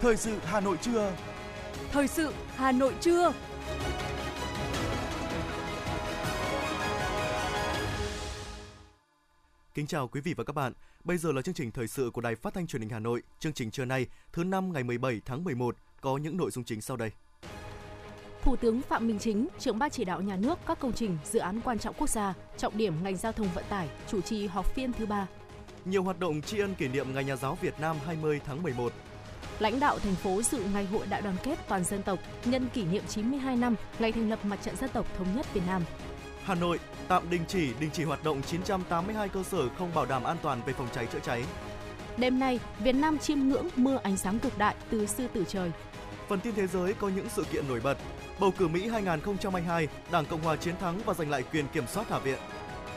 Thời sự Hà Nội trưa. Thời sự Hà Nội trưa. Kính chào quý vị và các bạn. Bây giờ là chương trình thời sự của Đài Phát thanh Truyền hình Hà Nội. Chương trình trưa nay, thứ năm ngày 17 tháng 11 có những nội dung chính sau đây. Thủ tướng Phạm Minh Chính, trưởng ban chỉ đạo nhà nước các công trình, dự án quan trọng quốc gia, trọng điểm ngành giao thông vận tải, chủ trì họp phiên thứ ba. Nhiều hoạt động tri ân kỷ niệm Ngày Nhà giáo Việt Nam 20 tháng 11. Lãnh đạo thành phố dự Ngày hội đại đoàn kết toàn dân tộc nhân kỷ niệm 92 năm ngày thành lập Mặt trận dân tộc thống nhất Việt Nam. Hà Nội tạm đình chỉ đình chỉ hoạt động 982 cơ sở không bảo đảm an toàn về phòng cháy chữa cháy. Đêm nay, Việt Nam chiêm ngưỡng mưa ánh sáng cực đại từ sư tử trời. Phần tin thế giới có những sự kiện nổi bật. Bầu cử Mỹ 2022, Đảng Cộng hòa chiến thắng và giành lại quyền kiểm soát Hạ viện.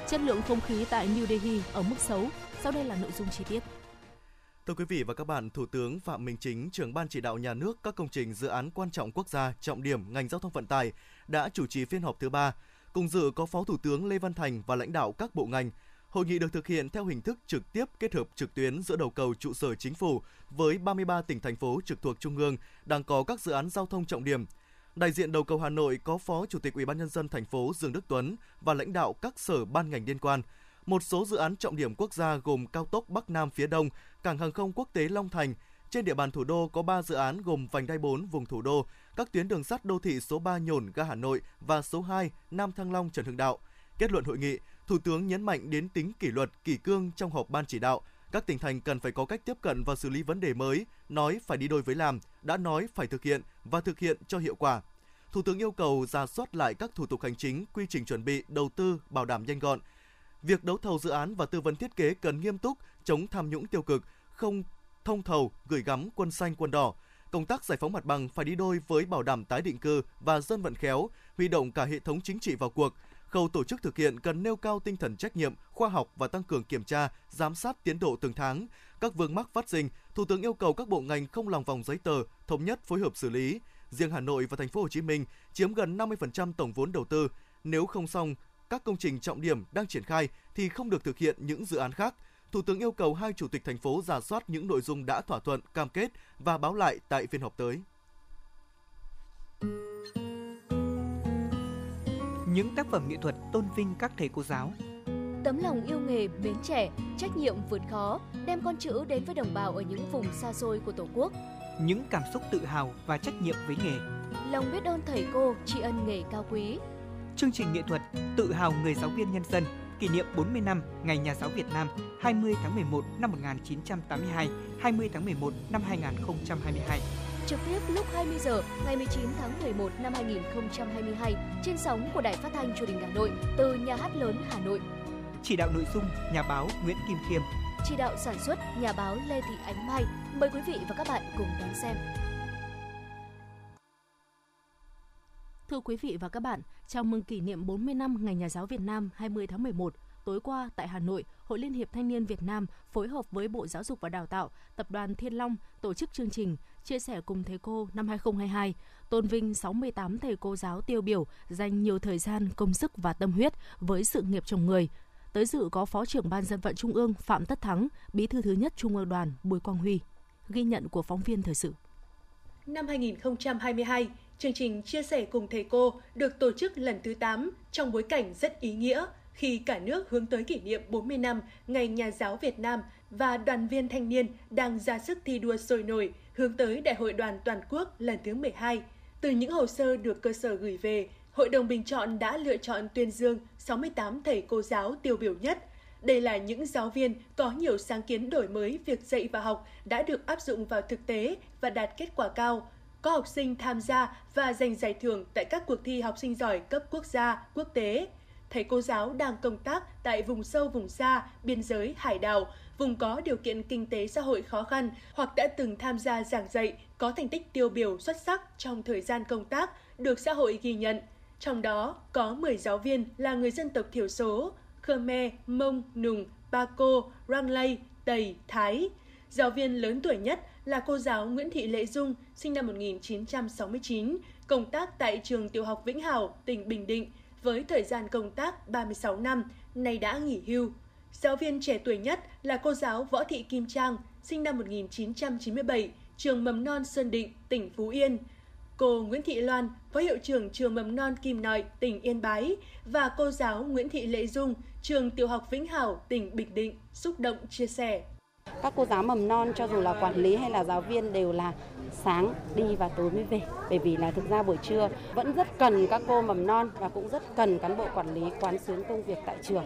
Chất lượng không khí tại New Delhi ở mức xấu. Sau đây là nội dung chi tiết. Thưa quý vị và các bạn, Thủ tướng Phạm Minh Chính, trưởng ban chỉ đạo nhà nước các công trình dự án quan trọng quốc gia, trọng điểm ngành giao thông vận tải đã chủ trì phiên họp thứ ba. Cùng dự có Phó Thủ tướng Lê Văn Thành và lãnh đạo các bộ ngành. Hội nghị được thực hiện theo hình thức trực tiếp kết hợp trực tuyến giữa đầu cầu trụ sở chính phủ với 33 tỉnh thành phố trực thuộc trung ương đang có các dự án giao thông trọng điểm. Đại diện đầu cầu Hà Nội có Phó Chủ tịch Ủy ban nhân dân thành phố Dương Đức Tuấn và lãnh đạo các sở ban ngành liên quan. Một số dự án trọng điểm quốc gia gồm cao tốc Bắc Nam phía Đông, cảng hàng không quốc tế Long Thành. Trên địa bàn thủ đô có 3 dự án gồm vành đai 4 vùng thủ đô, các tuyến đường sắt đô thị số 3 Nhổn ga Hà Nội và số 2 Nam Thăng Long Trần Hưng Đạo. Kết luận hội nghị, Thủ tướng nhấn mạnh đến tính kỷ luật, kỷ cương trong họp ban chỉ đạo. Các tỉnh thành cần phải có cách tiếp cận và xử lý vấn đề mới, nói phải đi đôi với làm, đã nói phải thực hiện và thực hiện cho hiệu quả. Thủ tướng yêu cầu ra soát lại các thủ tục hành chính, quy trình chuẩn bị, đầu tư bảo đảm nhanh gọn. Việc đấu thầu dự án và tư vấn thiết kế cần nghiêm túc, chống tham nhũng tiêu cực, không thông thầu, gửi gắm quân xanh quân đỏ. Công tác giải phóng mặt bằng phải đi đôi với bảo đảm tái định cư và dân vận khéo, huy động cả hệ thống chính trị vào cuộc. Khâu tổ chức thực hiện cần nêu cao tinh thần trách nhiệm, khoa học và tăng cường kiểm tra, giám sát tiến độ từng tháng. Các vướng mắc phát sinh, Thủ tướng yêu cầu các bộ ngành không lòng vòng giấy tờ, thống nhất phối hợp xử lý. Riêng Hà Nội và Thành phố Hồ Chí Minh chiếm gần 50% tổng vốn đầu tư. Nếu không xong các công trình trọng điểm đang triển khai thì không được thực hiện những dự án khác. Thủ tướng yêu cầu hai chủ tịch thành phố giả soát những nội dung đã thỏa thuận, cam kết và báo lại tại phiên họp tới. Những tác phẩm nghệ thuật tôn vinh các thầy cô giáo, Tấm lòng yêu nghề, mến trẻ, trách nhiệm vượt khó, đem con chữ đến với đồng bào ở những vùng xa xôi của Tổ quốc. những cảm xúc tự hào và trách nhiệm với nghề. Lòng biết ơn thầy cô, tri ân nghề cao quý. Chương trình nghệ thuật Tự hào người giáo viên nhân dân kỷ niệm 40 năm Ngày Nhà giáo Việt Nam 20 tháng 11 năm 1982, 20 tháng 11 năm 2022. Trực tiếp lúc 20 giờ ngày 19 tháng 11 năm 2022 trên sóng của Đài Phát thanh Truyền hình Hà Nội từ Nhà hát lớn Hà Nội. Chỉ đạo nội dung nhà báo Nguyễn Kim Khiêm, Chỉ đạo sản xuất nhà báo Lê Thị Ánh Mai. Mời quý vị và các bạn cùng đón xem. Thưa quý vị và các bạn, chào mừng kỷ niệm 40 năm Ngày Nhà giáo Việt Nam 20 tháng 11. Tối qua tại Hà Nội, Hội Liên hiệp Thanh niên Việt Nam phối hợp với Bộ Giáo dục và Đào tạo, Tập đoàn Thiên Long tổ chức chương trình Chia sẻ cùng thầy cô năm 2022, tôn vinh 68 thầy cô giáo tiêu biểu dành nhiều thời gian, công sức và tâm huyết với sự nghiệp chồng người. Tới dự có Phó trưởng Ban dân vận Trung ương Phạm Tất Thắng, Bí thư thứ nhất Trung ương Đoàn Bùi Quang Huy. Ghi nhận của phóng viên thời sự. Năm 2022, chương trình Chia sẻ cùng thầy cô được tổ chức lần thứ 8 trong bối cảnh rất ý nghĩa khi cả nước hướng tới kỷ niệm 40 năm Ngày Nhà giáo Việt Nam và đoàn viên thanh niên đang ra sức thi đua sôi nổi hướng tới Đại hội đoàn toàn quốc lần thứ 12. Từ những hồ sơ được cơ sở gửi về, Hội đồng bình chọn đã lựa chọn tuyên dương 68 thầy cô giáo tiêu biểu nhất. Đây là những giáo viên có nhiều sáng kiến đổi mới việc dạy và học đã được áp dụng vào thực tế và đạt kết quả cao. Có học sinh tham gia và giành giải thưởng tại các cuộc thi học sinh giỏi cấp quốc gia, quốc tế. Thầy cô giáo đang công tác tại vùng sâu vùng xa, biên giới, hải đảo, vùng có điều kiện kinh tế xã hội khó khăn hoặc đã từng tham gia giảng dạy có thành tích tiêu biểu xuất sắc trong thời gian công tác được xã hội ghi nhận. Trong đó có 10 giáo viên là người dân tộc thiểu số, Khmer, Mông, Nùng, Ba Cô, Rang Lây, Tây, Thái. Giáo viên lớn tuổi nhất là cô giáo Nguyễn Thị Lệ Dung, sinh năm 1969, công tác tại trường tiểu học Vĩnh Hảo, tỉnh Bình Định, với thời gian công tác 36 năm, nay đã nghỉ hưu. Giáo viên trẻ tuổi nhất là cô giáo Võ Thị Kim Trang, sinh năm 1997, trường mầm non Sơn Định, tỉnh Phú Yên. Cô Nguyễn Thị Loan, Phó hiệu trưởng trường mầm non Kim Nội, tỉnh Yên Bái và cô giáo Nguyễn Thị Lệ Dung, trường tiểu học Vĩnh Hảo, tỉnh Bình Định, xúc động chia sẻ. Các cô giáo mầm non cho dù là quản lý hay là giáo viên đều là sáng đi và tối mới về. Bởi vì là thực ra buổi trưa vẫn rất cần các cô mầm non và cũng rất cần cán bộ quản lý quán xuyến công việc tại trường.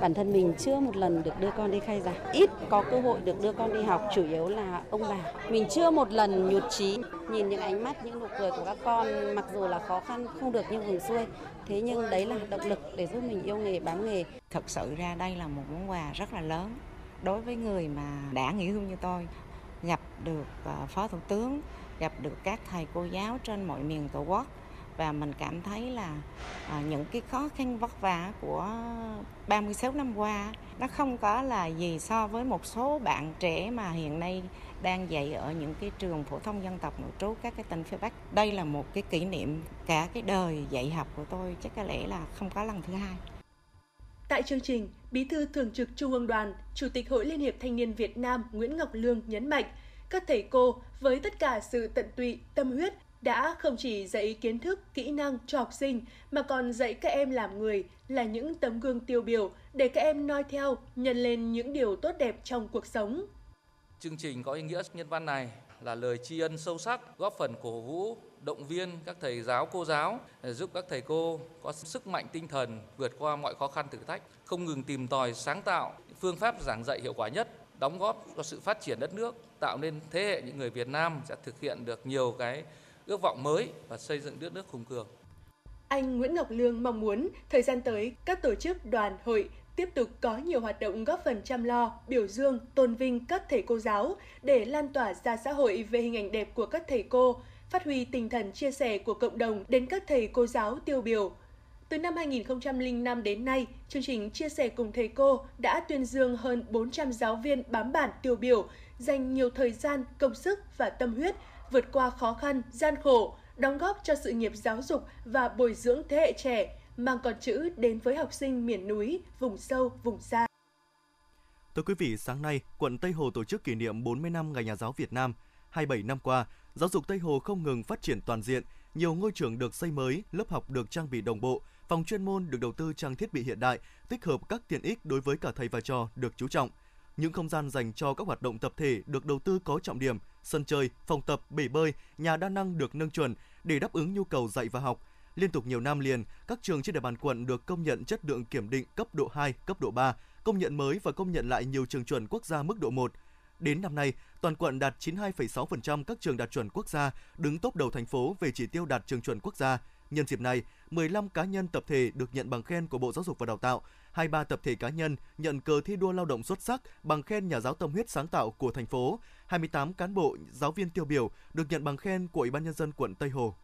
Bản thân mình chưa một lần được đưa con đi khai giảng, ít có cơ hội được đưa con đi học, chủ yếu là ông bà. Mình chưa một lần nhụt chí nhìn những ánh mắt, những nụ cười của các con mặc dù là khó khăn không được như vùng xuôi, thế nhưng đấy là động lực để giúp mình yêu nghề bám nghề. Thật sự ra đây là một món quà rất là lớn đối với người mà đã nghỉ hưu như tôi gặp được ờ, phó thủ tướng gặp được các thầy cô giáo trên mọi miền tổ quốc và mình cảm thấy là ờ, những cái khó khăn vất vả của 36 năm qua nó không có là gì so với một số bạn trẻ mà hiện nay đang dạy ở những cái trường phổ thông dân tộc nội trú các cái tỉnh phía Bắc. Đây là một cái kỷ niệm cả cái đời dạy học của tôi chắc có lẽ là không có lần thứ hai. Tại chương trình, Bí thư Thường trực Trung ương Đoàn, Chủ tịch Hội Liên hiệp Thanh niên Việt Nam Nguyễn Ngọc Lương nhấn mạnh, các thầy cô với tất cả sự tận tụy, tâm huyết đã không chỉ dạy kiến thức, kỹ năng cho học sinh mà còn dạy các em làm người là những tấm gương tiêu biểu để các em noi theo, nhân lên những điều tốt đẹp trong cuộc sống. Chương trình có ý nghĩa nhân văn này là lời tri ân sâu sắc, góp phần cổ vũ, động viên các thầy giáo cô giáo à, giúp các thầy cô có sức mạnh tinh thần vượt qua mọi khó khăn thử thách, không ngừng tìm tòi sáng tạo phương pháp giảng dạy hiệu quả nhất, đóng góp cho sự phát triển đất nước, tạo nên thế hệ những người Việt Nam sẽ thực hiện được nhiều cái ước vọng mới và xây dựng đất nước hùng cường. Anh Nguyễn Ngọc Lương mong muốn thời gian tới các tổ chức đoàn hội tiếp tục có nhiều hoạt động góp phần chăm lo, biểu dương, tôn vinh các thầy cô giáo để lan tỏa ra xã hội về hình ảnh đẹp của các thầy cô, phát huy tinh thần chia sẻ của cộng đồng đến các thầy cô giáo tiêu biểu. Từ năm 2005 đến nay, chương trình Chia sẻ cùng thầy cô đã tuyên dương hơn 400 giáo viên bám bản tiêu biểu, dành nhiều thời gian, công sức và tâm huyết, vượt qua khó khăn, gian khổ, đóng góp cho sự nghiệp giáo dục và bồi dưỡng thế hệ trẻ, mang con chữ đến với học sinh miền núi, vùng sâu, vùng xa. Thưa quý vị, sáng nay, quận Tây Hồ tổ chức kỷ niệm 40 năm Ngày Nhà giáo Việt Nam. 27 năm qua, giáo dục Tây Hồ không ngừng phát triển toàn diện, nhiều ngôi trường được xây mới, lớp học được trang bị đồng bộ, phòng chuyên môn được đầu tư trang thiết bị hiện đại, tích hợp các tiện ích đối với cả thầy và trò được chú trọng. Những không gian dành cho các hoạt động tập thể được đầu tư có trọng điểm, sân chơi, phòng tập, bể bơi, nhà đa năng được nâng chuẩn để đáp ứng nhu cầu dạy và học. Liên tục nhiều năm liền, các trường trên địa bàn quận được công nhận chất lượng kiểm định cấp độ 2, cấp độ 3, công nhận mới và công nhận lại nhiều trường chuẩn quốc gia mức độ 1. Đến năm nay, toàn quận đạt 92,6% các trường đạt chuẩn quốc gia, đứng top đầu thành phố về chỉ tiêu đạt trường chuẩn quốc gia. Nhân dịp này, 15 cá nhân tập thể được nhận bằng khen của Bộ Giáo dục và Đào tạo, 23 tập thể cá nhân nhận cờ thi đua lao động xuất sắc bằng khen nhà giáo tâm huyết sáng tạo của thành phố, 28 cán bộ giáo viên tiêu biểu được nhận bằng khen của Ủy ban nhân dân quận Tây Hồ.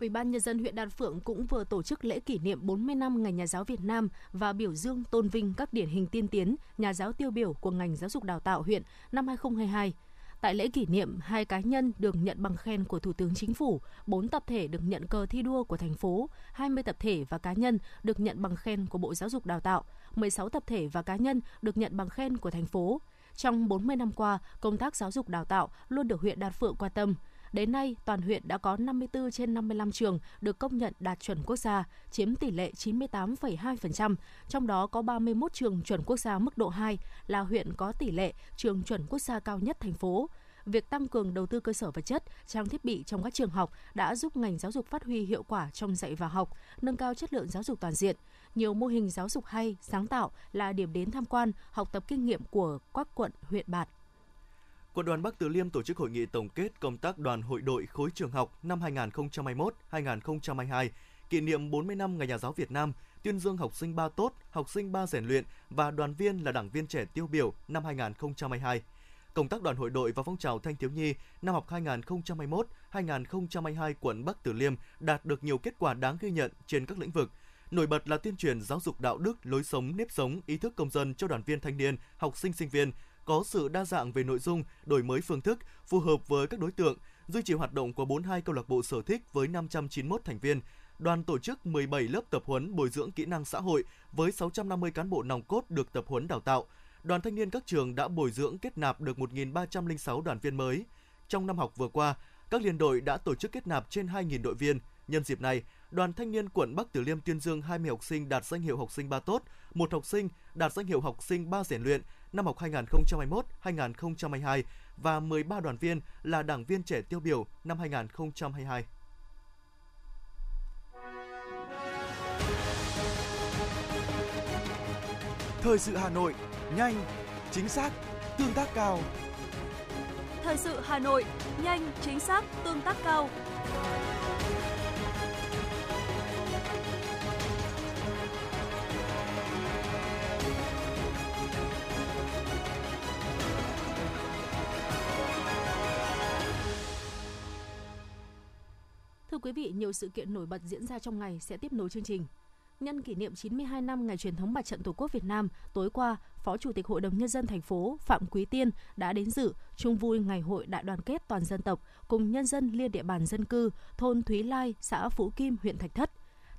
Ủy ban nhân dân huyện Đan Phượng cũng vừa tổ chức lễ kỷ niệm 40 năm Ngày Nhà giáo Việt Nam và biểu dương tôn vinh các điển hình tiên tiến, nhà giáo tiêu biểu của ngành giáo dục đào tạo huyện năm 2022. Tại lễ kỷ niệm, hai cá nhân được nhận bằng khen của Thủ tướng Chính phủ, 4 tập thể được nhận cờ thi đua của thành phố, 20 tập thể và cá nhân được nhận bằng khen của Bộ Giáo dục Đào tạo, 16 tập thể và cá nhân được nhận bằng khen của thành phố. Trong 40 năm qua, công tác giáo dục đào tạo luôn được huyện Đan Phượng quan tâm. Đến nay, toàn huyện đã có 54 trên 55 trường được công nhận đạt chuẩn quốc gia, chiếm tỷ lệ 98,2%, trong đó có 31 trường chuẩn quốc gia mức độ 2 là huyện có tỷ lệ trường chuẩn quốc gia cao nhất thành phố. Việc tăng cường đầu tư cơ sở vật chất, trang thiết bị trong các trường học đã giúp ngành giáo dục phát huy hiệu quả trong dạy và học, nâng cao chất lượng giáo dục toàn diện. Nhiều mô hình giáo dục hay, sáng tạo là điểm đến tham quan, học tập kinh nghiệm của các quận, huyện Bạt. Quận đoàn Bắc Từ Liêm tổ chức hội nghị tổng kết công tác đoàn hội đội khối trường học năm 2021-2022, kỷ niệm 40 năm Ngày Nhà giáo Việt Nam, tuyên dương học sinh ba tốt, học sinh ba rèn luyện và đoàn viên là đảng viên trẻ tiêu biểu năm 2022. Công tác đoàn hội đội và phong trào thanh thiếu nhi năm học 2021-2022 quận Bắc Từ Liêm đạt được nhiều kết quả đáng ghi nhận trên các lĩnh vực. Nổi bật là tuyên truyền giáo dục đạo đức, lối sống, nếp sống, ý thức công dân cho đoàn viên thanh niên, học sinh sinh viên, có sự đa dạng về nội dung, đổi mới phương thức, phù hợp với các đối tượng, duy trì hoạt động của 42 câu lạc bộ sở thích với 591 thành viên. Đoàn tổ chức 17 lớp tập huấn bồi dưỡng kỹ năng xã hội với 650 cán bộ nòng cốt được tập huấn đào tạo. đoàn thanh niên các trường đã bồi dưỡng kết nạp được 1.306 đoàn viên mới. Trong năm học vừa qua, các liên đội đã tổ chức kết nạp trên 2.000 đội viên. Nhân dịp này, Đoàn Thanh niên quận Bắc Từ Liêm tuyên dương 20 học sinh đạt danh hiệu học sinh ba tốt, một học sinh đạt danh hiệu học sinh ba rèn luyện năm học 2021-2022 và 13 đoàn viên là đảng viên trẻ tiêu biểu năm 2022. Thời sự Hà Nội, nhanh, chính xác, tương tác cao. Thời sự Hà Nội, nhanh, chính xác, tương tác cao. Quý vị, nhiều sự kiện nổi bật diễn ra trong ngày sẽ tiếp nối chương trình. Nhân kỷ niệm 92 năm ngày truyền thống Mặt trận Tổ quốc Việt Nam, tối qua, Phó Chủ tịch Hội đồng nhân dân thành phố Phạm Quý Tiên đã đến dự chung vui ngày hội đại đoàn kết toàn dân tộc cùng nhân dân liên địa bàn dân cư thôn Thúy Lai, xã Phú Kim, huyện Thạch Thất.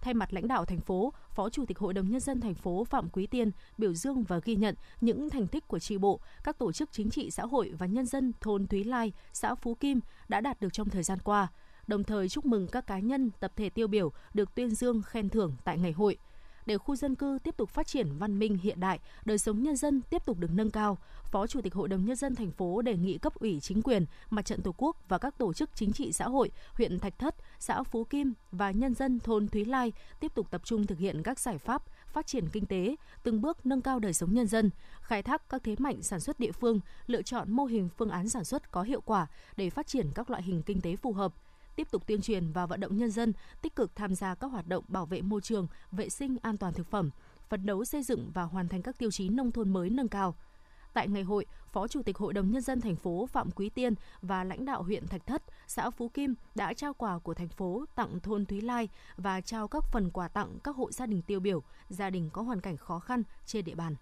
Thay mặt lãnh đạo thành phố, Phó Chủ tịch Hội đồng nhân dân thành phố Phạm Quý Tiên biểu dương và ghi nhận những thành tích của tri bộ, các tổ chức chính trị xã hội và nhân dân thôn Thúy Lai, xã Phú Kim đã đạt được trong thời gian qua đồng thời chúc mừng các cá nhân, tập thể tiêu biểu được tuyên dương khen thưởng tại ngày hội. Để khu dân cư tiếp tục phát triển văn minh hiện đại, đời sống nhân dân tiếp tục được nâng cao, Phó Chủ tịch Hội đồng nhân dân thành phố đề nghị cấp ủy chính quyền, mặt trận Tổ quốc và các tổ chức chính trị xã hội huyện Thạch Thất, xã Phú Kim và nhân dân thôn Thúy Lai tiếp tục tập trung thực hiện các giải pháp phát triển kinh tế, từng bước nâng cao đời sống nhân dân, khai thác các thế mạnh sản xuất địa phương, lựa chọn mô hình phương án sản xuất có hiệu quả để phát triển các loại hình kinh tế phù hợp tiếp tục tuyên truyền và vận động nhân dân tích cực tham gia các hoạt động bảo vệ môi trường, vệ sinh an toàn thực phẩm, phấn đấu xây dựng và hoàn thành các tiêu chí nông thôn mới nâng cao. Tại ngày hội, Phó Chủ tịch Hội đồng Nhân dân thành phố Phạm Quý Tiên và lãnh đạo huyện Thạch Thất, xã Phú Kim đã trao quà của thành phố tặng thôn Thúy Lai và trao các phần quà tặng các hộ gia đình tiêu biểu, gia đình có hoàn cảnh khó khăn trên địa bàn.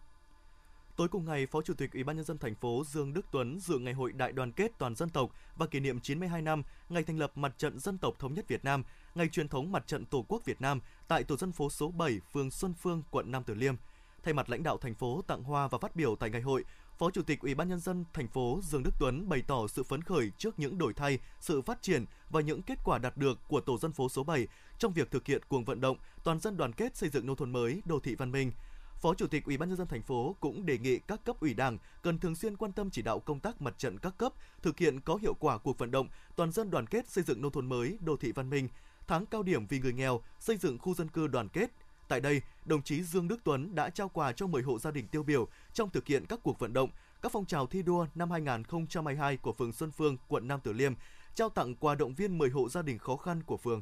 Tối cùng ngày, Phó Chủ tịch Ủy ban nhân dân thành phố Dương Đức Tuấn dự ngày hội đại đoàn kết toàn dân tộc và kỷ niệm 92 năm ngày thành lập Mặt trận Dân tộc thống nhất Việt Nam, ngày truyền thống Mặt trận Tổ quốc Việt Nam tại tổ dân phố số 7, phường Xuân Phương, quận Nam Từ Liêm. Thay mặt lãnh đạo thành phố tặng hoa và phát biểu tại ngày hội, Phó Chủ tịch Ủy ban nhân dân thành phố Dương Đức Tuấn bày tỏ sự phấn khởi trước những đổi thay, sự phát triển và những kết quả đạt được của tổ dân phố số 7 trong việc thực hiện cuộc vận động toàn dân đoàn kết xây dựng nông thôn mới, đô thị văn minh – Phó Chủ tịch Ủy ban nhân dân thành phố cũng đề nghị các cấp ủy Đảng cần thường xuyên quan tâm chỉ đạo công tác mặt trận các cấp, thực hiện có hiệu quả cuộc vận động toàn dân đoàn kết xây dựng nông thôn mới, đô thị văn minh, tháng cao điểm vì người nghèo, xây dựng khu dân cư đoàn kết. Tại đây, đồng chí Dương Đức Tuấn đã trao quà cho 10 hộ gia đình tiêu biểu trong thực hiện các cuộc vận động, các phong trào thi đua năm 2022 của phường Xuân Phương, quận Nam Từ Liêm, trao tặng quà động viên 10 hộ gia đình khó khăn của phường.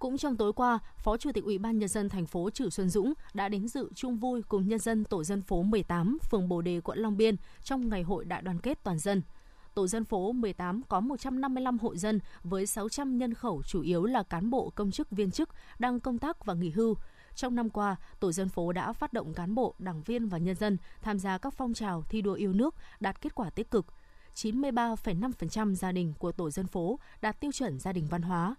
Cũng trong tối qua, Phó Chủ tịch Ủy ban nhân dân thành phố Trử Xuân Dũng đã đến dự chung vui cùng nhân dân tổ dân phố 18, phường Bồ Đề, quận Long Biên trong ngày hội đại đoàn kết toàn dân. Tổ dân phố 18 có 155 hộ dân với 600 nhân khẩu chủ yếu là cán bộ công chức viên chức đang công tác và nghỉ hưu. Trong năm qua, tổ dân phố đã phát động cán bộ, đảng viên và nhân dân tham gia các phong trào thi đua yêu nước đạt kết quả tích cực. 93,5% gia đình của tổ dân phố đạt tiêu chuẩn gia đình văn hóa,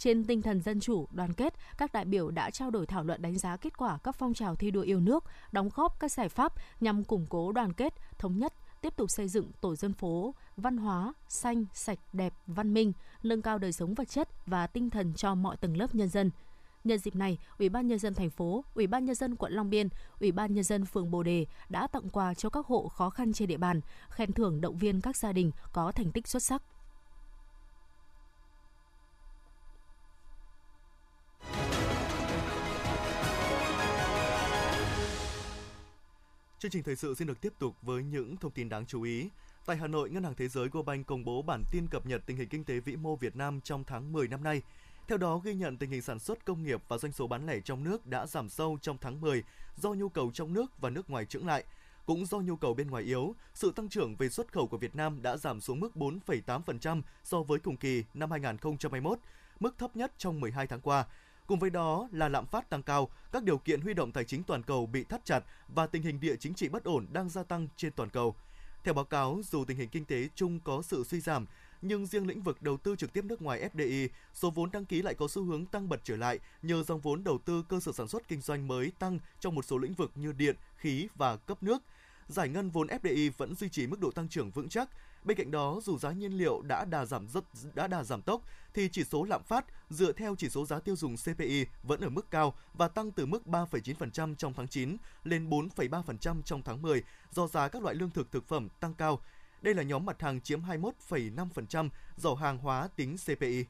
trên tinh thần dân chủ, đoàn kết, các đại biểu đã trao đổi thảo luận đánh giá kết quả các phong trào thi đua yêu nước, đóng góp các giải pháp nhằm củng cố đoàn kết, thống nhất, tiếp tục xây dựng tổ dân phố văn hóa xanh, sạch, đẹp, văn minh, nâng cao đời sống vật chất và tinh thần cho mọi tầng lớp nhân dân. Nhân dịp này, Ủy ban nhân dân thành phố, Ủy ban nhân dân quận Long Biên, Ủy ban nhân dân phường Bồ Đề đã tặng quà cho các hộ khó khăn trên địa bàn, khen thưởng động viên các gia đình có thành tích xuất sắc. Chương trình thời sự xin được tiếp tục với những thông tin đáng chú ý. Tại Hà Nội, Ngân hàng Thế giới World công bố bản tin cập nhật tình hình kinh tế vĩ mô Việt Nam trong tháng 10 năm nay. Theo đó, ghi nhận tình hình sản xuất công nghiệp và doanh số bán lẻ trong nước đã giảm sâu trong tháng 10 do nhu cầu trong nước và nước ngoài chững lại. Cũng do nhu cầu bên ngoài yếu, sự tăng trưởng về xuất khẩu của Việt Nam đã giảm xuống mức 4,8% so với cùng kỳ năm 2021, mức thấp nhất trong 12 tháng qua Cùng với đó là lạm phát tăng cao, các điều kiện huy động tài chính toàn cầu bị thắt chặt và tình hình địa chính trị bất ổn đang gia tăng trên toàn cầu. Theo báo cáo, dù tình hình kinh tế chung có sự suy giảm, nhưng riêng lĩnh vực đầu tư trực tiếp nước ngoài FDI, số vốn đăng ký lại có xu hướng tăng bật trở lại nhờ dòng vốn đầu tư cơ sở sản xuất kinh doanh mới tăng trong một số lĩnh vực như điện, khí và cấp nước. giải ngân vốn FDI vẫn duy trì mức độ tăng trưởng vững chắc. Bên cạnh đó, dù giá nhiên liệu đã đà giảm rất đã đà giảm tốc thì chỉ số lạm phát dựa theo chỉ số giá tiêu dùng CPI vẫn ở mức cao và tăng từ mức 3,9% trong tháng 9 lên 4,3% trong tháng 10 do giá các loại lương thực thực phẩm tăng cao. Đây là nhóm mặt hàng chiếm 21,5% dầu hàng hóa tính CPI.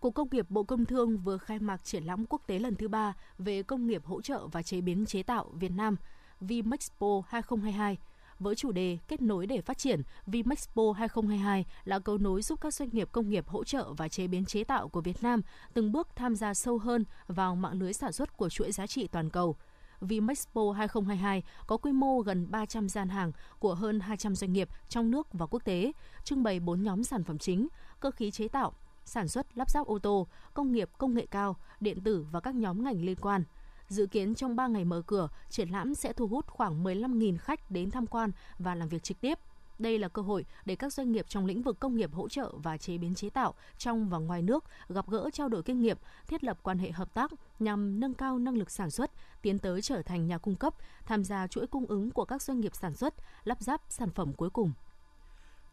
Cục Công nghiệp Bộ Công Thương vừa khai mạc triển lãm quốc tế lần thứ ba về công nghiệp hỗ trợ và chế biến chế tạo Việt Nam Vimexpo 2022 với chủ đề Kết nối để phát triển, Vimexpo 2022 là cầu nối giúp các doanh nghiệp công nghiệp hỗ trợ và chế biến chế tạo của Việt Nam từng bước tham gia sâu hơn vào mạng lưới sản xuất của chuỗi giá trị toàn cầu. Vimexpo 2022 có quy mô gần 300 gian hàng của hơn 200 doanh nghiệp trong nước và quốc tế, trưng bày 4 nhóm sản phẩm chính, cơ khí chế tạo, sản xuất lắp ráp ô tô, công nghiệp công nghệ cao, điện tử và các nhóm ngành liên quan. Dự kiến trong 3 ngày mở cửa, triển lãm sẽ thu hút khoảng 15.000 khách đến tham quan và làm việc trực tiếp. Đây là cơ hội để các doanh nghiệp trong lĩnh vực công nghiệp hỗ trợ và chế biến chế tạo trong và ngoài nước gặp gỡ trao đổi kinh nghiệm, thiết lập quan hệ hợp tác nhằm nâng cao năng lực sản xuất, tiến tới trở thành nhà cung cấp, tham gia chuỗi cung ứng của các doanh nghiệp sản xuất, lắp ráp sản phẩm cuối cùng.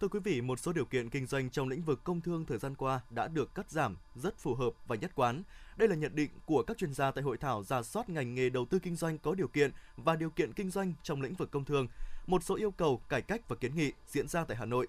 Thưa quý vị, một số điều kiện kinh doanh trong lĩnh vực công thương thời gian qua đã được cắt giảm rất phù hợp và nhất quán. Đây là nhận định của các chuyên gia tại hội thảo giả soát ngành nghề đầu tư kinh doanh có điều kiện và điều kiện kinh doanh trong lĩnh vực công thương. Một số yêu cầu cải cách và kiến nghị diễn ra tại Hà Nội.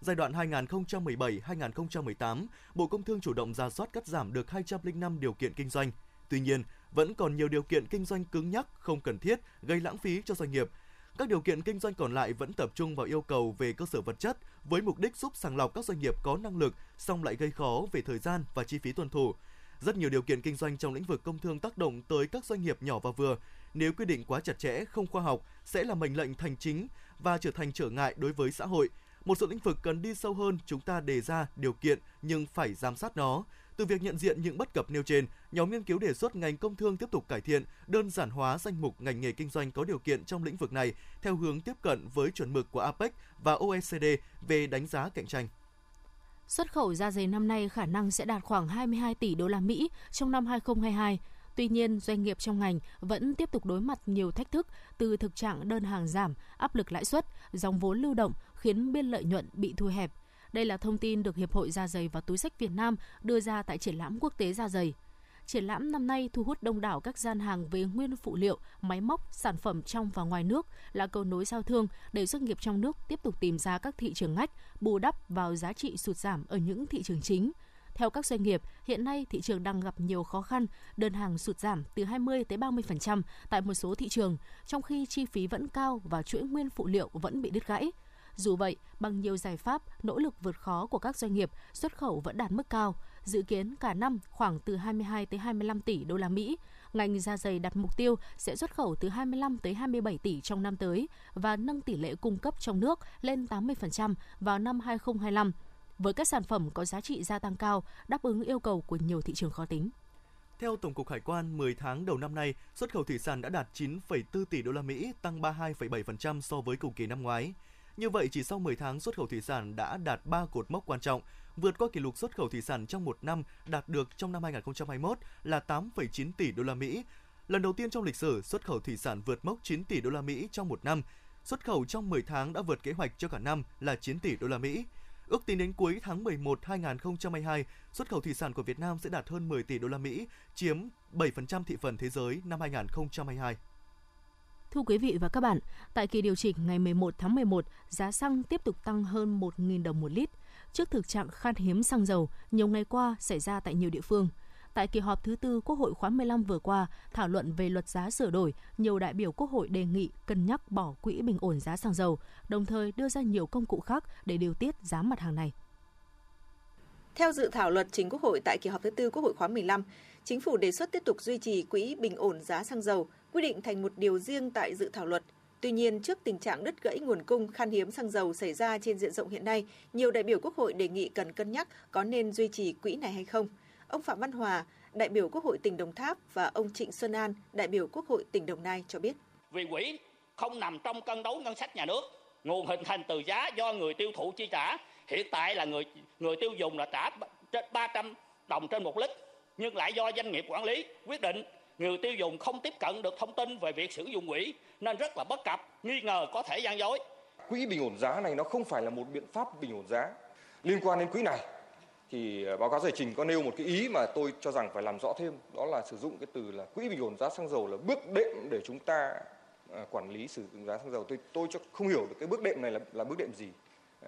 Giai đoạn 2017-2018, Bộ Công Thương chủ động ra soát cắt giảm được 205 điều kiện kinh doanh. Tuy nhiên, vẫn còn nhiều điều kiện kinh doanh cứng nhắc, không cần thiết, gây lãng phí cho doanh nghiệp – các điều kiện kinh doanh còn lại vẫn tập trung vào yêu cầu về cơ sở vật chất với mục đích giúp sàng lọc các doanh nghiệp có năng lực song lại gây khó về thời gian và chi phí tuân thủ. Rất nhiều điều kiện kinh doanh trong lĩnh vực công thương tác động tới các doanh nghiệp nhỏ và vừa. Nếu quy định quá chặt chẽ, không khoa học sẽ là mệnh lệnh thành chính và trở thành trở ngại đối với xã hội. Một số lĩnh vực cần đi sâu hơn, chúng ta đề ra điều kiện nhưng phải giám sát nó. Từ việc nhận diện những bất cập nêu trên, nhóm nghiên cứu đề xuất ngành công thương tiếp tục cải thiện, đơn giản hóa danh mục ngành nghề kinh doanh có điều kiện trong lĩnh vực này theo hướng tiếp cận với chuẩn mực của APEC và OECD về đánh giá cạnh tranh. Xuất khẩu da dày năm nay khả năng sẽ đạt khoảng 22 tỷ đô la Mỹ trong năm 2022. Tuy nhiên, doanh nghiệp trong ngành vẫn tiếp tục đối mặt nhiều thách thức từ thực trạng đơn hàng giảm, áp lực lãi suất, dòng vốn lưu động khiến biên lợi nhuận bị thu hẹp – đây là thông tin được Hiệp hội Da giày và Túi sách Việt Nam đưa ra tại triển lãm quốc tế da giày. Triển lãm năm nay thu hút đông đảo các gian hàng về nguyên phụ liệu, máy móc, sản phẩm trong và ngoài nước là cầu nối giao thương để doanh nghiệp trong nước tiếp tục tìm ra các thị trường ngách, bù đắp vào giá trị sụt giảm ở những thị trường chính. Theo các doanh nghiệp, hiện nay thị trường đang gặp nhiều khó khăn, đơn hàng sụt giảm từ 20 tới 30% tại một số thị trường, trong khi chi phí vẫn cao và chuỗi nguyên phụ liệu vẫn bị đứt gãy. Dù vậy, bằng nhiều giải pháp, nỗ lực vượt khó của các doanh nghiệp, xuất khẩu vẫn đạt mức cao, dự kiến cả năm khoảng từ 22 tới 25 tỷ đô la Mỹ. Ngành da giày đặt mục tiêu sẽ xuất khẩu từ 25 tới 27 tỷ trong năm tới và nâng tỷ lệ cung cấp trong nước lên 80% vào năm 2025 với các sản phẩm có giá trị gia tăng cao, đáp ứng yêu cầu của nhiều thị trường khó tính. Theo Tổng cục Hải quan, 10 tháng đầu năm nay, xuất khẩu thủy sản đã đạt 9,4 tỷ đô la Mỹ, tăng 32,7% so với cùng kỳ năm ngoái. Như vậy, chỉ sau 10 tháng xuất khẩu thủy sản đã đạt 3 cột mốc quan trọng, vượt qua kỷ lục xuất khẩu thủy sản trong một năm đạt được trong năm 2021 là 8,9 tỷ đô la Mỹ. Lần đầu tiên trong lịch sử, xuất khẩu thủy sản vượt mốc 9 tỷ đô la Mỹ trong một năm. Xuất khẩu trong 10 tháng đã vượt kế hoạch cho cả năm là 9 tỷ đô la Mỹ. Ước tính đến cuối tháng 11 2022, xuất khẩu thủy sản của Việt Nam sẽ đạt hơn 10 tỷ đô la Mỹ, chiếm 7% thị phần thế giới năm 2022. Thưa quý vị và các bạn, tại kỳ điều chỉnh ngày 11 tháng 11, giá xăng tiếp tục tăng hơn 1.000 đồng một lít. Trước thực trạng khan hiếm xăng dầu nhiều ngày qua xảy ra tại nhiều địa phương. Tại kỳ họp thứ tư Quốc hội khóa 15 vừa qua, thảo luận về luật giá sửa đổi, nhiều đại biểu Quốc hội đề nghị cân nhắc bỏ quỹ bình ổn giá xăng dầu, đồng thời đưa ra nhiều công cụ khác để điều tiết giá mặt hàng này. Theo dự thảo luật chính Quốc hội tại kỳ họp thứ tư Quốc hội khóa 15, Chính phủ đề xuất tiếp tục duy trì quỹ bình ổn giá xăng dầu, quy định thành một điều riêng tại dự thảo luật. Tuy nhiên, trước tình trạng đứt gãy nguồn cung khan hiếm xăng dầu xảy ra trên diện rộng hiện nay, nhiều đại biểu Quốc hội đề nghị cần cân nhắc có nên duy trì quỹ này hay không. Ông Phạm Văn Hòa, đại biểu Quốc hội tỉnh Đồng Tháp và ông Trịnh Xuân An, đại biểu Quốc hội tỉnh Đồng Nai cho biết. Vì quỹ không nằm trong cân đối ngân sách nhà nước, nguồn hình thành từ giá do người tiêu thụ chi trả. Hiện tại là người người tiêu dùng là trả trên 300 đồng trên một lít nhưng lại do doanh nghiệp quản lý quyết định người tiêu dùng không tiếp cận được thông tin về việc sử dụng quỹ nên rất là bất cập, nghi ngờ có thể gian dối. Quỹ bình ổn giá này nó không phải là một biện pháp bình ổn giá. Liên quan đến quỹ này thì à, báo cáo giải trình có nêu một cái ý mà tôi cho rằng phải làm rõ thêm đó là sử dụng cái từ là quỹ bình ổn giá xăng dầu là bước đệm để chúng ta à, quản lý sử dụng giá xăng dầu tôi tôi không hiểu được cái bước đệm này là là bước đệm gì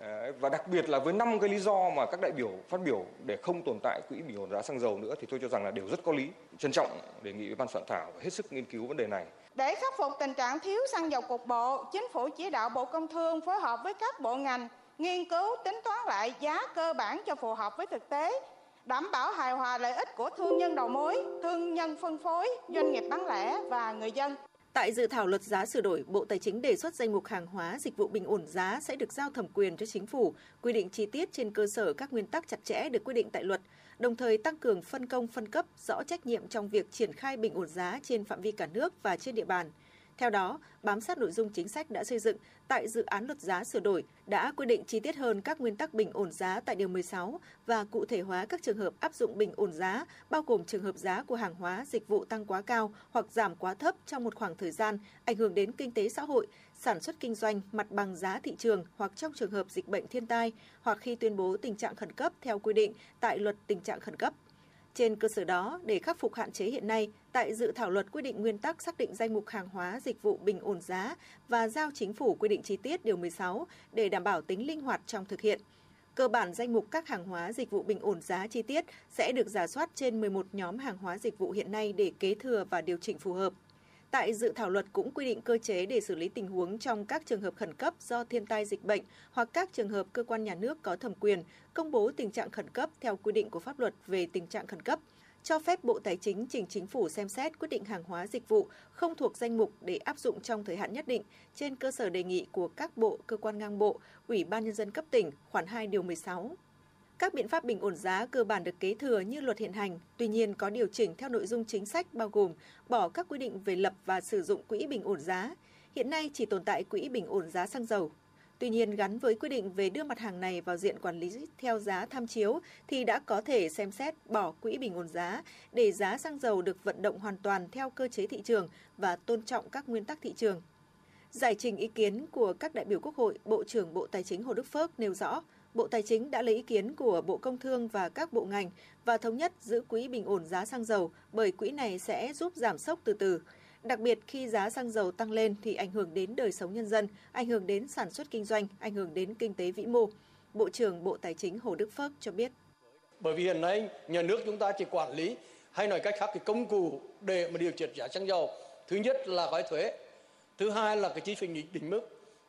Ờ, và đặc biệt là với năm cái lý do mà các đại biểu phát biểu để không tồn tại quỹ bình ổn giá xăng dầu nữa thì tôi cho rằng là đều rất có lý. Trân trọng đề nghị ban soạn thảo hết sức nghiên cứu vấn đề này. Để khắc phục tình trạng thiếu xăng dầu cục bộ, chính phủ chỉ đạo Bộ Công Thương phối hợp với các bộ ngành nghiên cứu tính toán lại giá cơ bản cho phù hợp với thực tế, đảm bảo hài hòa lợi ích của thương nhân đầu mối, thương nhân phân phối, doanh nghiệp bán lẻ và người dân. Tại dự thảo luật giá sửa đổi, Bộ Tài chính đề xuất danh mục hàng hóa dịch vụ bình ổn giá sẽ được giao thẩm quyền cho chính phủ, quy định chi tiết trên cơ sở các nguyên tắc chặt chẽ được quy định tại luật, đồng thời tăng cường phân công phân cấp, rõ trách nhiệm trong việc triển khai bình ổn giá trên phạm vi cả nước và trên địa bàn. Theo đó, bám sát nội dung chính sách đã xây dựng tại dự án luật giá sửa đổi đã quy định chi tiết hơn các nguyên tắc bình ổn giá tại điều 16 và cụ thể hóa các trường hợp áp dụng bình ổn giá, bao gồm trường hợp giá của hàng hóa, dịch vụ tăng quá cao hoặc giảm quá thấp trong một khoảng thời gian, ảnh hưởng đến kinh tế xã hội, sản xuất kinh doanh, mặt bằng giá thị trường hoặc trong trường hợp dịch bệnh thiên tai hoặc khi tuyên bố tình trạng khẩn cấp theo quy định tại luật tình trạng khẩn cấp. Trên cơ sở đó, để khắc phục hạn chế hiện nay, tại dự thảo luật quy định nguyên tắc xác định danh mục hàng hóa dịch vụ bình ổn giá và giao chính phủ quy định chi tiết điều 16 để đảm bảo tính linh hoạt trong thực hiện. Cơ bản danh mục các hàng hóa dịch vụ bình ổn giá chi tiết sẽ được giả soát trên 11 nhóm hàng hóa dịch vụ hiện nay để kế thừa và điều chỉnh phù hợp. Tại dự thảo luật cũng quy định cơ chế để xử lý tình huống trong các trường hợp khẩn cấp do thiên tai dịch bệnh hoặc các trường hợp cơ quan nhà nước có thẩm quyền công bố tình trạng khẩn cấp theo quy định của pháp luật về tình trạng khẩn cấp cho phép Bộ Tài chính trình chính phủ xem xét quyết định hàng hóa dịch vụ không thuộc danh mục để áp dụng trong thời hạn nhất định trên cơ sở đề nghị của các bộ, cơ quan ngang bộ, Ủy ban nhân dân cấp tỉnh, khoản 2 điều 16. Các biện pháp bình ổn giá cơ bản được kế thừa như luật hiện hành, tuy nhiên có điều chỉnh theo nội dung chính sách bao gồm bỏ các quy định về lập và sử dụng quỹ bình ổn giá. Hiện nay chỉ tồn tại quỹ bình ổn giá xăng dầu. Tuy nhiên, gắn với quy định về đưa mặt hàng này vào diện quản lý theo giá tham chiếu thì đã có thể xem xét bỏ quỹ bình ổn giá để giá xăng dầu được vận động hoàn toàn theo cơ chế thị trường và tôn trọng các nguyên tắc thị trường. Giải trình ý kiến của các đại biểu Quốc hội, Bộ trưởng Bộ Tài chính Hồ Đức Phước nêu rõ, Bộ Tài chính đã lấy ý kiến của Bộ Công Thương và các bộ ngành và thống nhất giữ quỹ bình ổn giá xăng dầu bởi quỹ này sẽ giúp giảm sốc từ từ. Đặc biệt khi giá xăng dầu tăng lên thì ảnh hưởng đến đời sống nhân dân, ảnh hưởng đến sản xuất kinh doanh, ảnh hưởng đến kinh tế vĩ mô. Bộ trưởng Bộ Tài chính Hồ Đức Phước cho biết. Bởi vì hiện nay nhà nước chúng ta chỉ quản lý hay nói cách khác cái công cụ để mà điều chỉnh giá xăng dầu. Thứ nhất là gói thuế, thứ hai là cái chi phí định mức,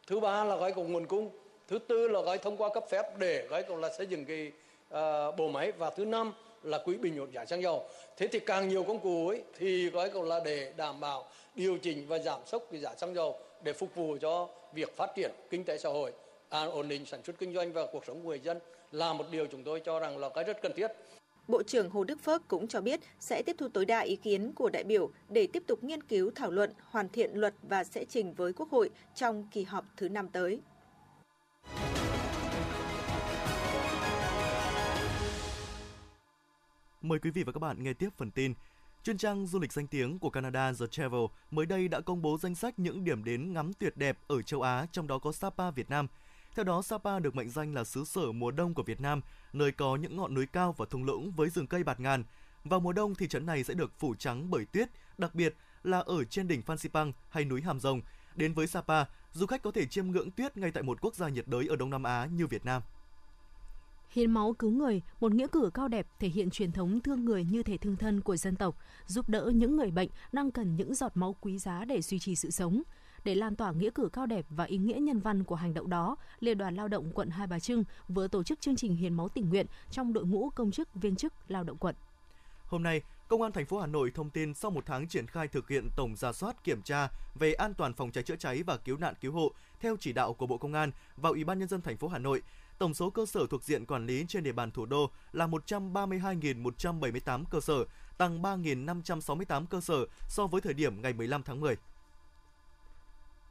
thứ ba là gói cùng nguồn cung, thứ tư là gói thông qua cấp phép để gói còn là xây dựng cái uh, bộ máy. Và thứ năm là quỹ bình ổn giá xăng dầu. Thế thì càng nhiều công cụ ấy thì gói còn là để đảm bảo điều chỉnh và giảm sốc cái giá xăng dầu để phục vụ cho việc phát triển kinh tế xã hội à, ổn định sản xuất kinh doanh và cuộc sống của người dân là một điều chúng tôi cho rằng là cái rất cần thiết. Bộ trưởng Hồ Đức Phước cũng cho biết sẽ tiếp thu tối đa ý kiến của đại biểu để tiếp tục nghiên cứu thảo luận, hoàn thiện luật và sẽ trình với Quốc hội trong kỳ họp thứ năm tới. Mời quý vị và các bạn nghe tiếp phần tin. Chuyên trang du lịch danh tiếng của Canada The Travel mới đây đã công bố danh sách những điểm đến ngắm tuyệt đẹp ở châu Á, trong đó có Sapa, Việt Nam. Theo đó, Sapa được mệnh danh là xứ sở mùa đông của Việt Nam, nơi có những ngọn núi cao và thung lũng với rừng cây bạt ngàn. Vào mùa đông, thị trấn này sẽ được phủ trắng bởi tuyết, đặc biệt là ở trên đỉnh Phan Xipang hay núi Hàm Rồng. Đến với Sapa, du khách có thể chiêm ngưỡng tuyết ngay tại một quốc gia nhiệt đới ở Đông Nam Á như Việt Nam. Hiến máu cứu người, một nghĩa cử cao đẹp thể hiện truyền thống thương người như thể thương thân của dân tộc, giúp đỡ những người bệnh đang cần những giọt máu quý giá để duy trì sự sống. Để lan tỏa nghĩa cử cao đẹp và ý nghĩa nhân văn của hành động đó, Liên đoàn Lao động quận Hai Bà Trưng vừa tổ chức chương trình hiến máu tình nguyện trong đội ngũ công chức viên chức lao động quận. Hôm nay, Công an thành phố Hà Nội thông tin sau một tháng triển khai thực hiện tổng ra soát kiểm tra về an toàn phòng cháy chữa cháy và cứu nạn cứu hộ theo chỉ đạo của Bộ Công an và Ủy ban nhân dân thành phố Hà Nội, Tổng số cơ sở thuộc diện quản lý trên địa bàn thủ đô là 132.178 cơ sở, tăng 3.568 cơ sở so với thời điểm ngày 15 tháng 10.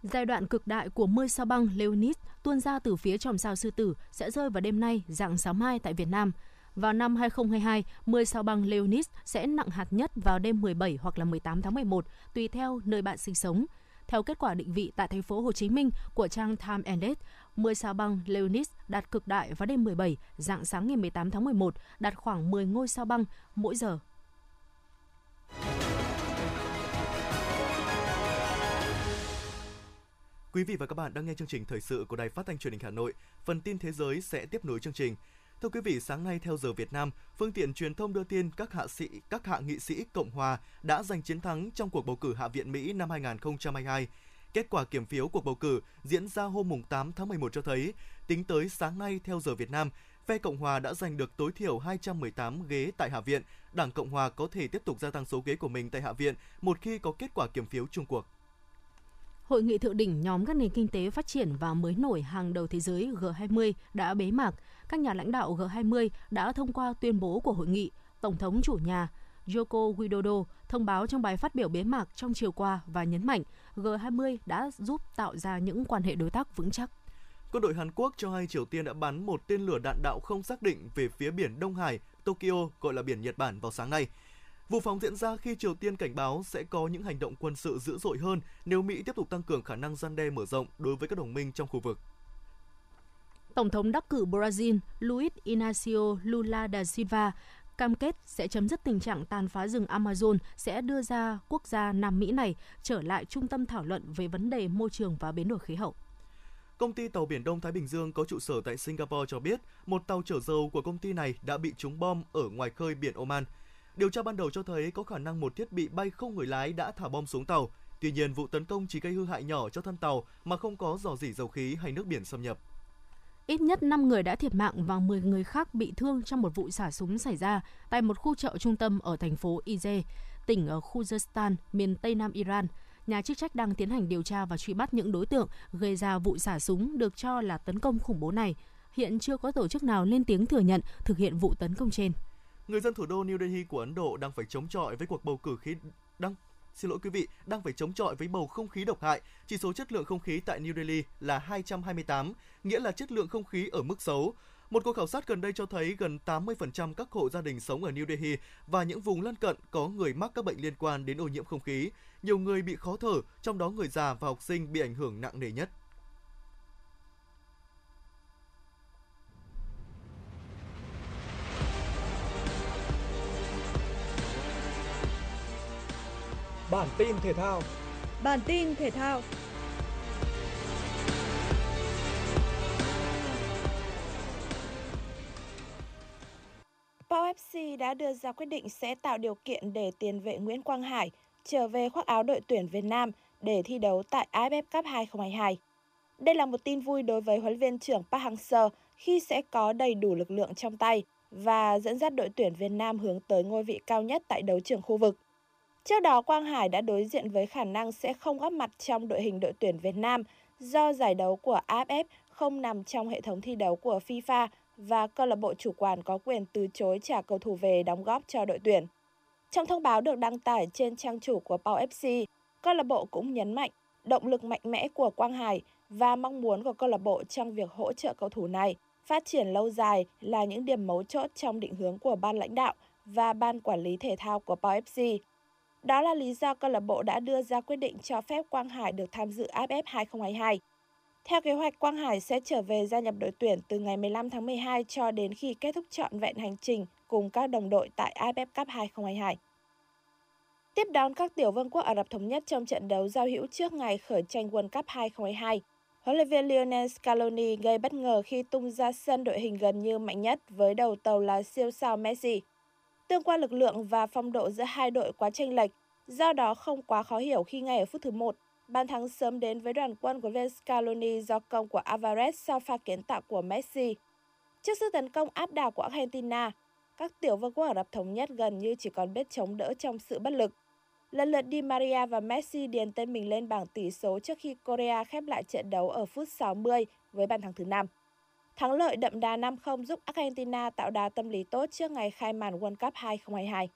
Giai đoạn cực đại của mưa sao băng Leonis tuôn ra từ phía tròm sao sư tử sẽ rơi vào đêm nay, dạng sáng mai tại Việt Nam. Vào năm 2022, mưa sao băng Leonis sẽ nặng hạt nhất vào đêm 17 hoặc là 18 tháng 11, tùy theo nơi bạn sinh sống. Theo kết quả định vị tại thành phố Hồ Chí Minh của trang Time and Date, mưa sao băng Leonis đạt cực đại vào đêm 17, dạng sáng ngày 18 tháng 11, đạt khoảng 10 ngôi sao băng mỗi giờ. Quý vị và các bạn đang nghe chương trình thời sự của Đài Phát thanh Truyền hình Hà Nội. Phần tin thế giới sẽ tiếp nối chương trình. Thưa quý vị, sáng nay theo giờ Việt Nam, phương tiện truyền thông đưa tin các hạ sĩ, các hạ nghị sĩ Cộng hòa đã giành chiến thắng trong cuộc bầu cử Hạ viện Mỹ năm 2022. Kết quả kiểm phiếu cuộc bầu cử diễn ra hôm 8 tháng 11 cho thấy, tính tới sáng nay theo giờ Việt Nam, phe Cộng hòa đã giành được tối thiểu 218 ghế tại Hạ viện. Đảng Cộng hòa có thể tiếp tục gia tăng số ghế của mình tại Hạ viện một khi có kết quả kiểm phiếu chung cuộc. Hội nghị thượng đỉnh nhóm các nền kinh tế phát triển và mới nổi hàng đầu thế giới G20 đã bế mạc. Các nhà lãnh đạo G20 đã thông qua tuyên bố của hội nghị. Tổng thống chủ nhà Joko Widodo thông báo trong bài phát biểu bế mạc trong chiều qua và nhấn mạnh G20 đã giúp tạo ra những quan hệ đối tác vững chắc. Quân đội Hàn Quốc cho hay Triều Tiên đã bắn một tên lửa đạn đạo không xác định về phía biển Đông Hải, Tokyo, gọi là biển Nhật Bản vào sáng nay. Vụ phóng diễn ra khi Triều Tiên cảnh báo sẽ có những hành động quân sự dữ dội hơn nếu Mỹ tiếp tục tăng cường khả năng gian đe mở rộng đối với các đồng minh trong khu vực. Tổng thống đắc cử Brazil Luiz Inácio Lula da Silva cam kết sẽ chấm dứt tình trạng tàn phá rừng Amazon sẽ đưa ra quốc gia Nam Mỹ này trở lại trung tâm thảo luận về vấn đề môi trường và biến đổi khí hậu. Công ty tàu biển Đông Thái Bình Dương có trụ sở tại Singapore cho biết một tàu chở dầu của công ty này đã bị trúng bom ở ngoài khơi biển Oman. Điều tra ban đầu cho thấy có khả năng một thiết bị bay không người lái đã thả bom xuống tàu. Tuy nhiên, vụ tấn công chỉ gây hư hại nhỏ cho thân tàu mà không có dò dỉ dầu khí hay nước biển xâm nhập. Ít nhất 5 người đã thiệt mạng và 10 người khác bị thương trong một vụ xả súng xảy ra tại một khu chợ trung tâm ở thành phố Ize, tỉnh ở Khuzestan, miền Tây Nam Iran. Nhà chức trách đang tiến hành điều tra và truy bắt những đối tượng gây ra vụ xả súng được cho là tấn công khủng bố này. Hiện chưa có tổ chức nào lên tiếng thừa nhận thực hiện vụ tấn công trên. Người dân thủ đô New Delhi của Ấn Độ đang phải chống chọi với cuộc bầu cử khí đang xin lỗi quý vị, đang phải chống chọi với bầu không khí độc hại. Chỉ số chất lượng không khí tại New Delhi là 228, nghĩa là chất lượng không khí ở mức xấu. Một cuộc khảo sát gần đây cho thấy gần 80% các hộ gia đình sống ở New Delhi và những vùng lân cận có người mắc các bệnh liên quan đến ô nhiễm không khí. Nhiều người bị khó thở, trong đó người già và học sinh bị ảnh hưởng nặng nề nhất. Bản tin thể thao. Bản tin thể thao. Pau FC đã đưa ra quyết định sẽ tạo điều kiện để tiền vệ Nguyễn Quang Hải trở về khoác áo đội tuyển Việt Nam để thi đấu tại AFF Cup 2022. Đây là một tin vui đối với huấn luyện viên trưởng Park Hang-seo khi sẽ có đầy đủ lực lượng trong tay và dẫn dắt đội tuyển Việt Nam hướng tới ngôi vị cao nhất tại đấu trường khu vực. Trước đó, Quang Hải đã đối diện với khả năng sẽ không góp mặt trong đội hình đội tuyển Việt Nam do giải đấu của AFF không nằm trong hệ thống thi đấu của FIFA và câu lạc bộ chủ quản có quyền từ chối trả cầu thủ về đóng góp cho đội tuyển. Trong thông báo được đăng tải trên trang chủ của Pau FC, câu lạc bộ cũng nhấn mạnh động lực mạnh mẽ của Quang Hải và mong muốn của câu lạc bộ trong việc hỗ trợ cầu thủ này phát triển lâu dài là những điểm mấu chốt trong định hướng của ban lãnh đạo và ban quản lý thể thao của Pau FC. Đó là lý do câu lạc bộ đã đưa ra quyết định cho phép Quang Hải được tham dự AFF 2022. Theo kế hoạch, Quang Hải sẽ trở về gia nhập đội tuyển từ ngày 15 tháng 12 cho đến khi kết thúc trọn vẹn hành trình cùng các đồng đội tại AFF Cup 2022. Tiếp đón các tiểu vương quốc Ả Rập Thống Nhất trong trận đấu giao hữu trước ngày khởi tranh World Cup 2022, huấn luyện viên Lionel Scaloni gây bất ngờ khi tung ra sân đội hình gần như mạnh nhất với đầu tàu là siêu sao Messi. Tương quan lực lượng và phong độ giữa hai đội quá chênh lệch, do đó không quá khó hiểu khi ngay ở phút thứ một, bàn thắng sớm đến với đoàn quân của Vescaloni do công của Alvarez sau pha kiến tạo của Messi. Trước sự tấn công áp đảo của Argentina, các tiểu vương quốc Ả Rập Thống Nhất gần như chỉ còn biết chống đỡ trong sự bất lực. Lần lượt Di Maria và Messi điền tên mình lên bảng tỷ số trước khi Korea khép lại trận đấu ở phút 60 với bàn thắng thứ 5. Thắng lợi đậm đà 5-0 giúp Argentina tạo đà tâm lý tốt trước ngày khai màn World Cup 2022.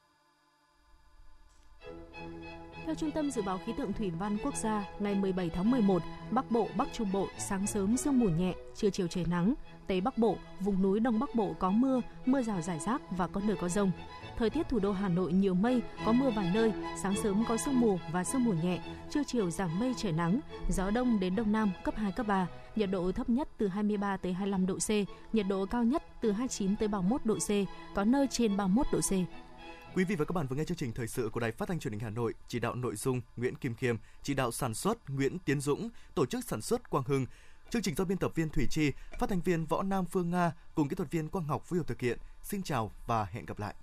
Theo Trung tâm Dự báo Khí tượng Thủy văn Quốc gia, ngày 17 tháng 11, Bắc Bộ, Bắc Trung Bộ sáng sớm sương mù nhẹ, trưa chiều trời nắng. Tây Bắc Bộ, vùng núi Đông Bắc Bộ có mưa, mưa rào rải rác và có nơi có rông. Thời tiết thủ đô Hà Nội nhiều mây, có mưa vài nơi, sáng sớm có sương mù và sương mù nhẹ, trưa chiều giảm mây trời nắng, gió đông đến đông nam cấp 2 cấp 3, nhiệt độ thấp nhất từ 23 tới 25 độ C, nhiệt độ cao nhất từ 29 tới 31 độ C, có nơi trên 31 độ C. Quý vị và các bạn vừa nghe chương trình thời sự của Đài Phát thanh Truyền hình Hà Nội, chỉ đạo nội dung Nguyễn Kim Khiêm, chỉ đạo sản xuất Nguyễn Tiến Dũng, tổ chức sản xuất Quang Hưng. Chương trình do biên tập viên Thủy Chi, phát thanh viên Võ Nam Phương Nga cùng kỹ thuật viên Quang Ngọc phối hợp thực hiện. Xin chào và hẹn gặp lại.